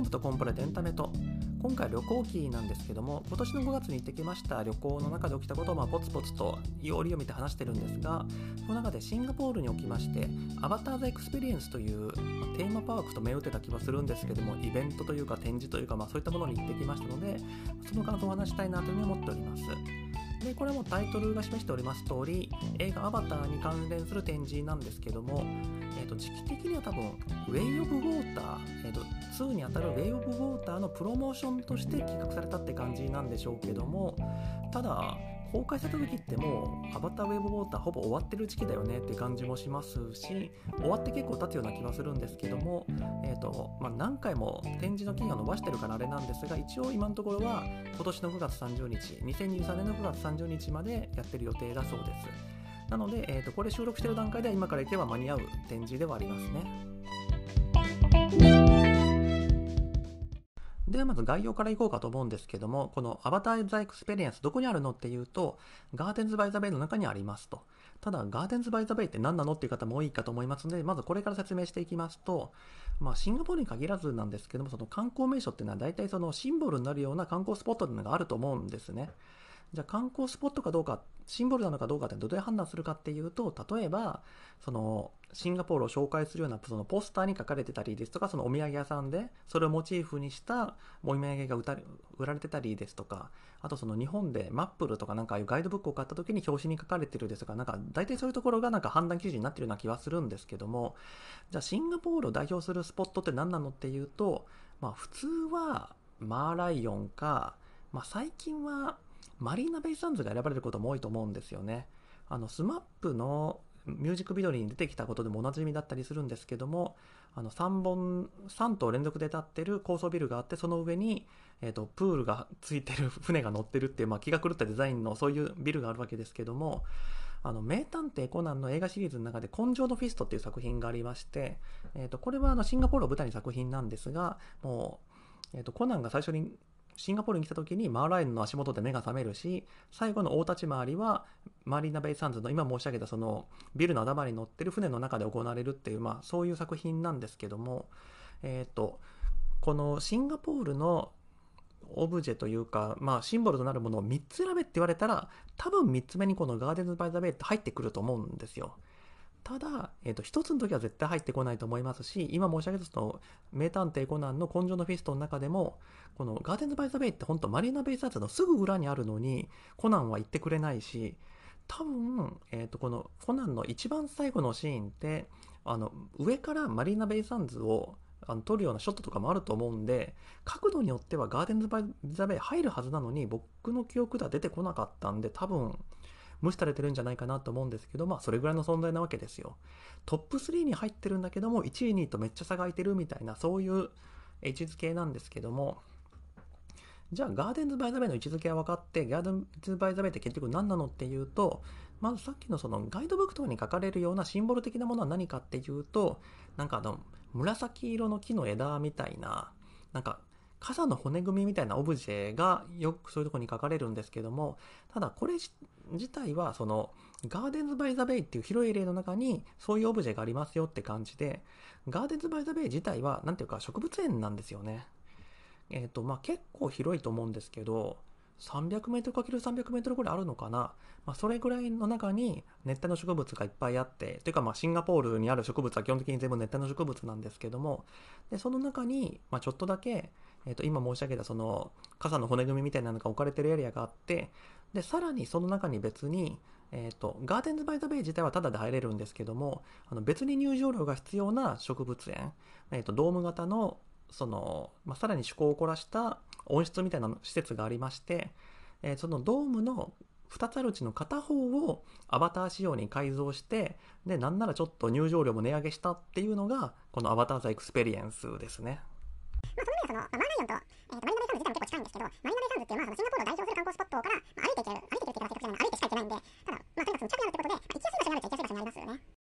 ゲームとコンプラでエンタメと。今回旅行記なんですけども今年の5月に行ってきました旅行の中で起きたことをまあポツポツと折を見て話してるんですがその中でシンガポールにおきましてアバター・ザ・エクスペリエンスというテーマパークと銘打ってた気はするんですけどもイベントというか展示というかまあそういったものに行ってきましたのでその感想をお話したいなというふうに思っております。でこれもタイトルが示しております通り映画「アバター」に関連する展示なんですけども、えー、と時期的には多分ウェイ・オブ・ウォーター、えー、と2にあたるウェイ・オブ・ウォーターのプロモーションとして企画されたって感じなんでしょうけどもただ公開された時ってもうアバターウェブウォーターほぼ終わってる時期だよねって感じもしますし終わって結構経つような気はするんですけども、えーとまあ、何回も展示の期限を伸ばしてるからあれなんですが一応今のところは今年の9月30日2023年の9月30日までやってる予定だそうです。なので、えー、とこれ収録してる段階では今から行けば間に合う展示ではありますね。ではまず概要からいこうかと思うんですけども、このアバター・ザ・エクスペリエンスどこにあるのっていうと、ガーデンズ・バイ・ザ・ベイの中にありますと。ただ、ガーデンズ・バイ・ザ・ベイって何なのっていう方も多いかと思いますので、まずこれから説明していきますと、まあ、シンガポールに限らずなんですけども、その観光名所っていうのは大体そのシンボルになるような観光スポットっていうのがあると思うんですね。じゃあ観光スポットかどうか、シンボルなのかどうかってどうやって判断するかっていうと、例えば、その、シンガポールを紹介するようなそのポスターに書かれてたりですとか、そのお土産屋さんで、それをモチーフにしたお土産が売られてたりですとか、あとその日本でマップルとかなんかああいうガイドブックを買った時に表紙に書かれてるですとか、なんか大体そういうところがなんか判断基準になってるような気はするんですけども、じゃあシンガポールを代表するスポットって何なのっていうと、まあ普通はマーライオンか、まあ最近はマリーナ・ベイ・サンズが選ばれることも多いと思うんですよね。あの、 SMAP のミュージックビデオに出てきたことでもおなじみだったりするんですけども、あの、3本、3棟連続で立ってる高層ビルがあって、その上に、えっ、ー、と、プールがついてる 船が乗ってるっていう、まあ、気が狂ったデザインのそういうビルがあるわけですけども、あの、名探偵コナンの映画シリーズの中で、紺青のフィストっていう作品がありまして、えっ、ー、と、これはあの、シンガポールを舞台に作品なんですが、もう、えっ、ー、と、コナンが最初にシンガポールに来た時にマーライオンの足元で目が覚めるし、最後の大立ち回りは、マリーナ・ベイ・サンズの今申し上げたそのビルの頭に乗ってる船の中で行われるっていう、まあそういう作品なんですけども、えっ、ー、と、このシンガポールのオブジェというか、まあシンボルとなるものを3つ選べって言われたら、多分3つ目にこのガーデンズ・バイ・ザ・ベイって入ってくると思うんですよ。ただ、えっ、ー、と、一つの時は絶対入ってこないと思いますし、今申し上げたその、名探偵コナンの紺青のフィストの中でも、このガーデンズ・バイ・ザ・ベイって本当マリーナ・ベイ・サンズのすぐ裏にあるのに、コナンは行ってくれないし、多分、えっ、ー、と、このコナンの一番最後のシーンって、あの、上からマリーナ・ベイ・サンズをあの撮るようなショットとかもあると思うんで、角度によってはガーデンズ・バイ・ザ・ベイ入るはずなのに、僕の記憶では出てこなかったんで、多分、無視されてるんじゃないかなと思うんですけど、まあそれぐらいの存在なわけですよ。トップ3に入ってるんだけども、1位、2位とめっちゃ差が空いてるみたいな、そういう位置づけなんですけども、じゃあガーデンズ・バイ・ザ・ベイの位置づけは分かって、ガーデンズ・バイ・ザ・ベイって結局何なのっていうと、まずさっきのそのガイドブックとかに書かれるようなシンボル的なものは何かっていうと、なんかあの、紫色の木の枝みたいな、なんか傘の骨組みみたいなオブジェがよくそういうとこに書かれるんですけども、ただこれ自体はそのガーデンズ・バイ・ザ・ベイっていう広い庭園の中にそういうオブジェがありますよって感じで、ガーデンズ・バイ・ザ・ベイ自体はなんていうか植物園なんですよね。えっ、ー、と、まあ、結構広いと思うんですけど、300メートル ×300 メートルぐらいあるのかな。まあ、それぐらいの中に熱帯の植物がいっぱいあって、というかまシンガポールにある植物は基本的に全部熱帯の植物なんですけども、で、その中に、ま、ちょっとだけ、え、ー、と、今申し上げたその傘の骨組みみたいなのが置かれてるエリアがあって、で、さらにその中に別に、え、ー、と、ガーデンズ・バイ・ザ・ベイ自体はタダで入れるんですけども、あの別に入場料が必要な植物園、え、ー、と、ドーム型の、その、まあ、さらに趣向を凝らした温室みたいな施設がありまして、え、そのドームの2つあるうちの片方をアバター仕様に改造して、で、なんならちょっと入場料も値上げしたっていうのが、このアバター・ザ・エクスペリエンスですね。まあ、その意味ではその、まあ、マーライオンと、えー、とマリナベイサンズっていう、まあ、そのシンガポールを代表する観光スポットから、まあ、歩いていける、歩いていけるっていう形がすごい面白いなと思っていけないんで、ただ、まあ、とにかくその近くにあるってことで、まあ、行きやすい場所にあるっちゃ行きやすい場所にありますよね。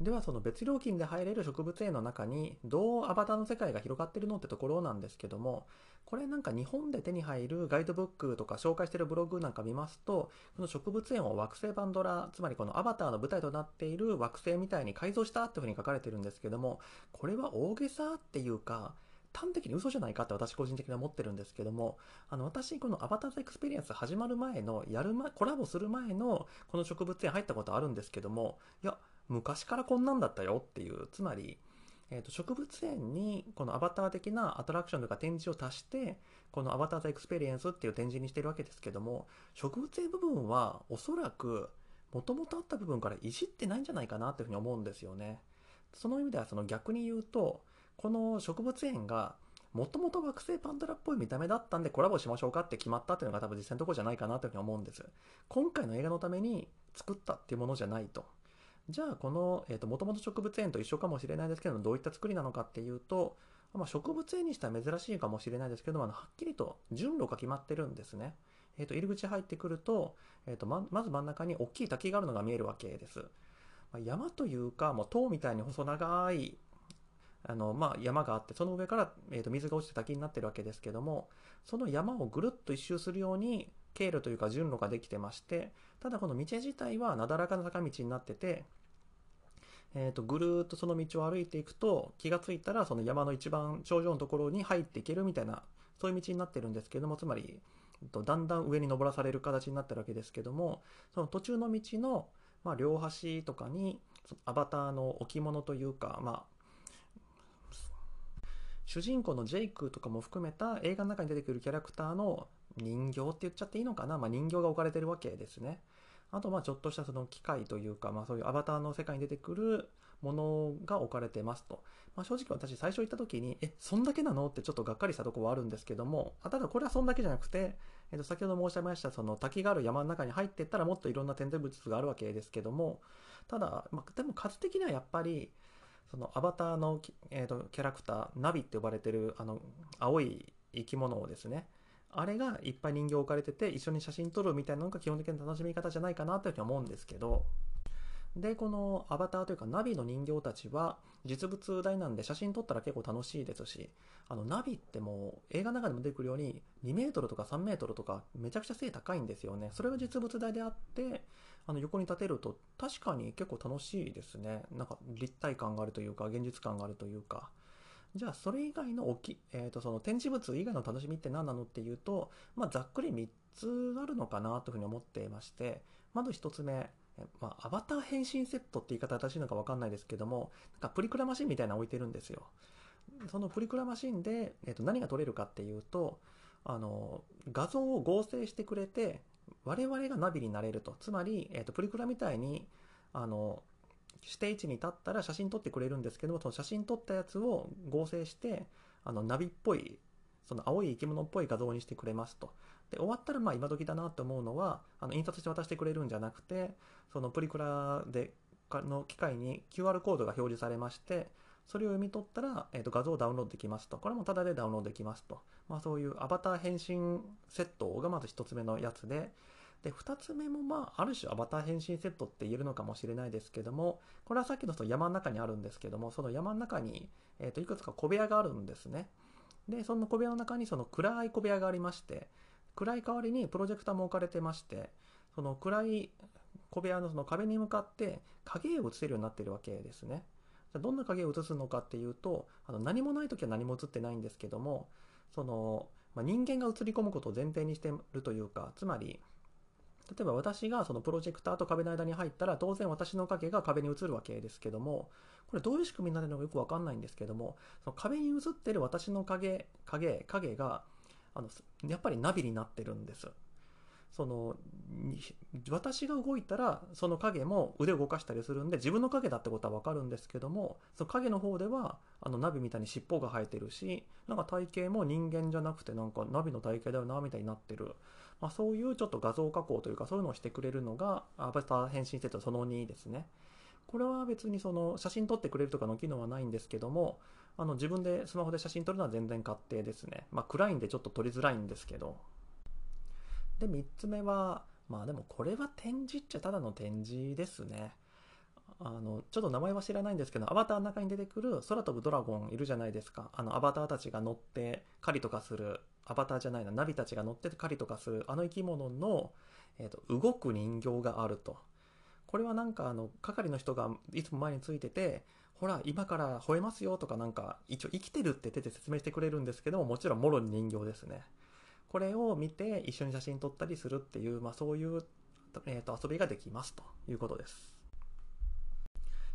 ではその別料金で入れる植物園の中にどうアバターの世界が広がってるのってところなんですけどもこれなんか日本で手に入るガイドブックとか紹介してるブログなんか見ますとこの植物園を惑星バンドラつまりこのアバターの舞台となっている惑星みたいに改造したっていうふうに書かれてるんですけどもこれは大げさっていうか端的に嘘じゃないかって私個人的には思ってるんですけども、あの、私、このアバター・ザ・エクスペリエンス始まる前の、やる前、コラボする前の、この植物園入ったことあるんですけども、いや、昔からこんなんだったよっていう、つまり、えー、と植物園にこのアバター的なアトラクションとか展示を足してこのアバター・ザ・エクスペリエンスっていう展示にしてるわけですけども植物園部分はおそらくもともとあった部分からいじってないんじゃないかなというふうに思うんですよね。その意味ではその逆に言うとこの植物園がもともと惑星パンドラっぽい見た目だったんでコラボしましょうかって決まったっていうのが多分実際のところじゃないかなというふうに思うんです今回の映画のために作ったっていうものじゃないとじゃあこの、えーと、もともと植物園と一緒かもしれないですけどどういった作りなのかっていうと、まあ、植物園にしては珍しいかもしれないですけどもはっきりと順路が決まってるんですね。えーと、入り口入ってくると,、えーとま、まず真ん中に大きい滝があるのが見えるわけです。まあ、山というかもう塔みたいに細長いあの、まあ、山があってその上から、えー、と水が落ちて滝になってるわけですけどもその山をぐるっと一周するように経路というか順路ができてましてただこの道自体はなだらかな坂道になっててえー、とぐるっとその道を歩いていくと気がついたらその山の一番頂上のところに入っていけるみたいなそういう道になってるんですけどもつまりえー、とだんだん上に登らされる形になってるわけですけどもその途中の道の、まあ、両端とかにアバターの置物というか、まあ、主人公のジェイクとかも含めた映画の中に出てくるキャラクターの人形って言っちゃっていいのかな、まあ、人形が置かれてるわけですね。あとまあちょっとしたその機械というか、まあ、そういうアバターの世界に出てくるものが置かれてますと。まあ、正直私最初行った時に、え、そんだけなの？ってちょっとがっかりしたとこはあるんですけども、あただこれはそんだけじゃなくて、えっと、先ほど申し上げましたその滝がある山の中に入っていったらもっといろんな展示物があるわけですけども、ただ、まあ、でも数的にはやっぱり、そのアバターの、えーと、キャラクター、ナビって呼ばれてるあの青い生き物をですね、あれがいっぱい人形置かれてて一緒に写真撮るみたいなのが基本的な楽しみ方じゃないかなというふうに思うんですけどでこのアバターというかナビの人形たちは実物大なんで写真撮ったら結構楽しいですしあのナビってもう映画の中でも出てくるように2メートルとか3メートルとかめちゃくちゃ背高いんですよね。それが実物大であってあの横に立てると確かに結構楽しいですね。なんか立体感があるというか現実感があるというか。じゃあそれ以外の大き、えー、とその展示物以外の楽しみって何なのっていうと、まあ、ざっくり3つあるのかなというふうに思っていましてまず1つ目、まあ、アバター変身セットって言い方正しいのか分かんないですけどもなんかプリクラマシンみたいなの置いてるんですよ。そのプリクラマシンで、えー、と何が撮れるかっていうとあの画像を合成してくれて我々がナビになれると。つまり、えー、とプリクラみたいにあの指定位置に立ったら写真撮ってくれるんですけどもその写真撮ったやつを合成してあのナビっぽいその青い生き物っぽい画像にしてくれますと。で終わったらまあ今時だなと思うのはあの印刷して渡してくれるんじゃなくてそのプリクラでの機械に QR コードが表示されましてそれを読み取ったら、えー、と画像をダウンロードできますと。これもタダでダウンロードできますと、まあ、そういうアバター変身セットがまず1つ目のやつで。で、2つ目もまあ、ある種アバター変身セットって言えるのかもしれないですけども、これはさっきのその山の中にあるんですけども、その山の中に、え、ー、と、いくつか小部屋があるんですね。で、その小部屋の中にその暗い小部屋がありまして、暗い代わりにプロジェクターも置かれてまして、その暗い小部屋のその壁に向かって影を映せるようになっているわけですね。じゃどんな影を映すのかっていうと、あの何もない時は何も映ってないんですけども、その、まあ、人間が映り込むことを前提にしてるというか、つまり、例えば私がそのプロジェクターと壁の間に入ったら当然私の影が壁に映るわけですけどもこれどういう仕組みになるのかよくわかんないんですけどもその壁に映ってる私の影影影があのやっぱりナビになってるんですその私が動いたらその影も腕を動かしたりするんで自分の影だってことは分かるんですけどもその影の方ではあのナビみたいに尻尾が生えてるしなんか体型も人間じゃなくてなんかナビの体型だよなみたいになってるまあ、そういうちょっと画像加工というかそういうのをしてくれるのがアバター変身セットその2ですね。これは別にその写真撮ってくれるとかの機能はないんですけども、あの自分でスマホで写真撮るのは全然勝手ですね。まあ暗いんでちょっと撮りづらいんですけど。で、3つ目は、まあでもこれは展示っちゃただの展示ですね。あの、ちょっと名前は知らないんですけど、アバターの中に出てくる空飛ぶドラゴンいるじゃないですか。あの、アバターたちが乗って狩りとかするアバターじゃないな、ナビたちが乗って狩りとかするあの生き物の、えーと、動く人形があると。これはなんかあの係の人がいつも前についててほら今から吠えますよとかなんか一応生きてるって手で説明してくれるんですけどももちろんもろに人形ですね。これを見て一緒に写真撮ったりするっていう、まあ、そういう、えー、と遊びができますということです。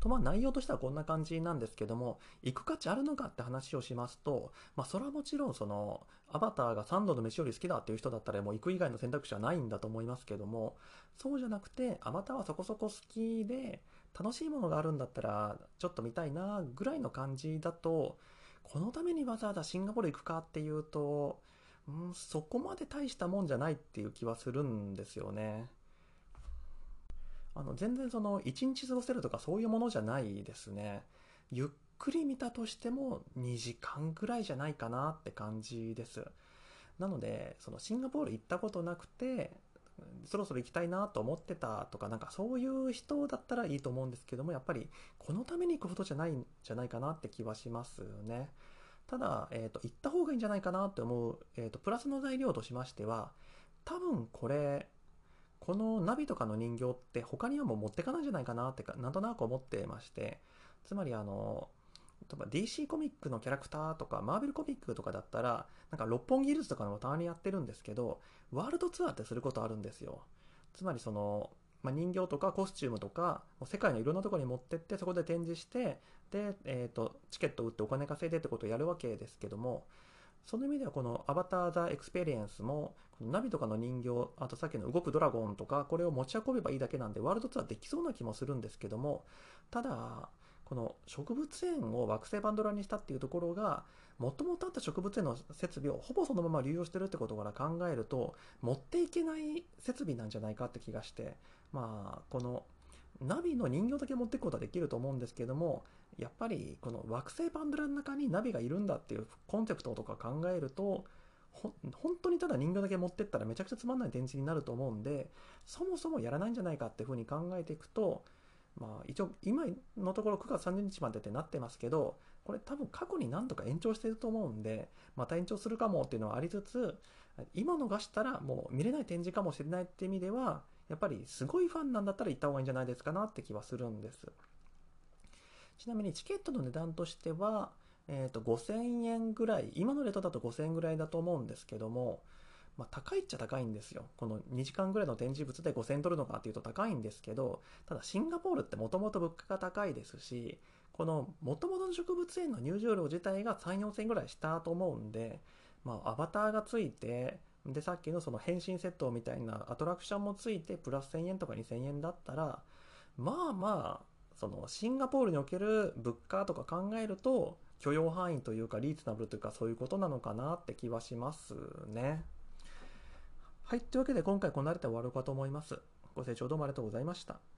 とまあ内容としてはこんな感じなんですけども行く価値あるのかって話をしますとまあそれはもちろんそのアバターが3度の飯より好きだっていう人だったらもう行く以外の選択肢はないんだと思いますけどもそうじゃなくてアバターはそこそこ好きで楽しいものがあるんだったらちょっと見たいなぐらいの感じだとこのためにわざわざシンガポール行くかっていうと、うん、そこまで大したもんじゃないっていう気はするんですよね。あの全然その1日過ごせるとかそういうものじゃないですね。ゆっくり見たとしても2時間ぐらいじゃないかなって感じです。なので、そのシンガポール行ったことなくて、そろそろ行きたいなと思ってたとか、なんかそういう人だったらいいと思うんですけども、やっぱりこのために行くほどじゃないんじゃないかなって気はしますね。ただ、えっ、ー、と、行った方がいいんじゃないかなって思う、えっ、ー、と、プラスの材料としましては、多分これ、このナビとかの人形って他にはもう持ってかないんじゃないかなってか、なんとなく思ってまして、つまりあの、例えば DC コミックのキャラクターとか、マーベルコミックとかだったら、なんか六本木ヒルズとかのたまにやってるんですけど、ワールドツアーってすることあるんですよ。つまりその、まあ、人形とかコスチュームとか、世界のいろんなところに持ってって、そこで展示して、で、えっ、ー、と、チケット売ってお金稼いでってことをやるわけですけども、その意味ではこのアバター・ザ・エクスペリエンスも、ナヴィとかの人形、あとさっきの動くドラゴンとか、これを持ち運べばいいだけなんで、ワールドツアーできそうな気もするんですけども、ただ、この植物園を惑星バンドラにしたっていうところが、もともとあった植物園の設備をほぼそのまま利用してるってことから考えると、持っていけない設備なんじゃないかって気がして、まあ、このナビの人形だけ持っていくことはできると思うんですけども、やっぱりこの惑星バンドラの中にナビがいるんだっていうコンセプトとか考えると、本当にただ人形だけ持ってったらめちゃくちゃつまんない展示になると思うんで、そもそもやらないんじゃないかっていうふうに考えていくと、まあ一応今のところ9月30日までってなってますけど、これ多分過去に何とか延長してると思うんで、また延長するかもっていうのはありつつ、今逃したらもう見れない展示かもしれないって意味では、やっぱりすごいファンなんだったら行った方がいいんじゃないですかなって気はするんです。ちなみにチケットの値段としては、え、ー、と、5000円ぐらい、今のレートだと5000円ぐらいだと思うんですけども、まあ、高いっちゃ高いんですよ。この2時間ぐらいの展示物で5000円取るのかっていうと高いんですけど、ただシンガポールってもともと物価が高いですし、この元々の植物園の入場料自体が3、4000円ぐらいしたと思うんで、まあ、アバターがついて、で、さっきのその変身セットみたいなアトラクションもついて、プラス1000円とか2000円だったら、まあまあ、そのシンガポールにおける物価とか考えると、許容範囲というかリーズナブルというかそういうことなのかなって気はしますね。はい。というわけで今回こんなで終わろうかと思います。ご清聴どうもありがとうございました。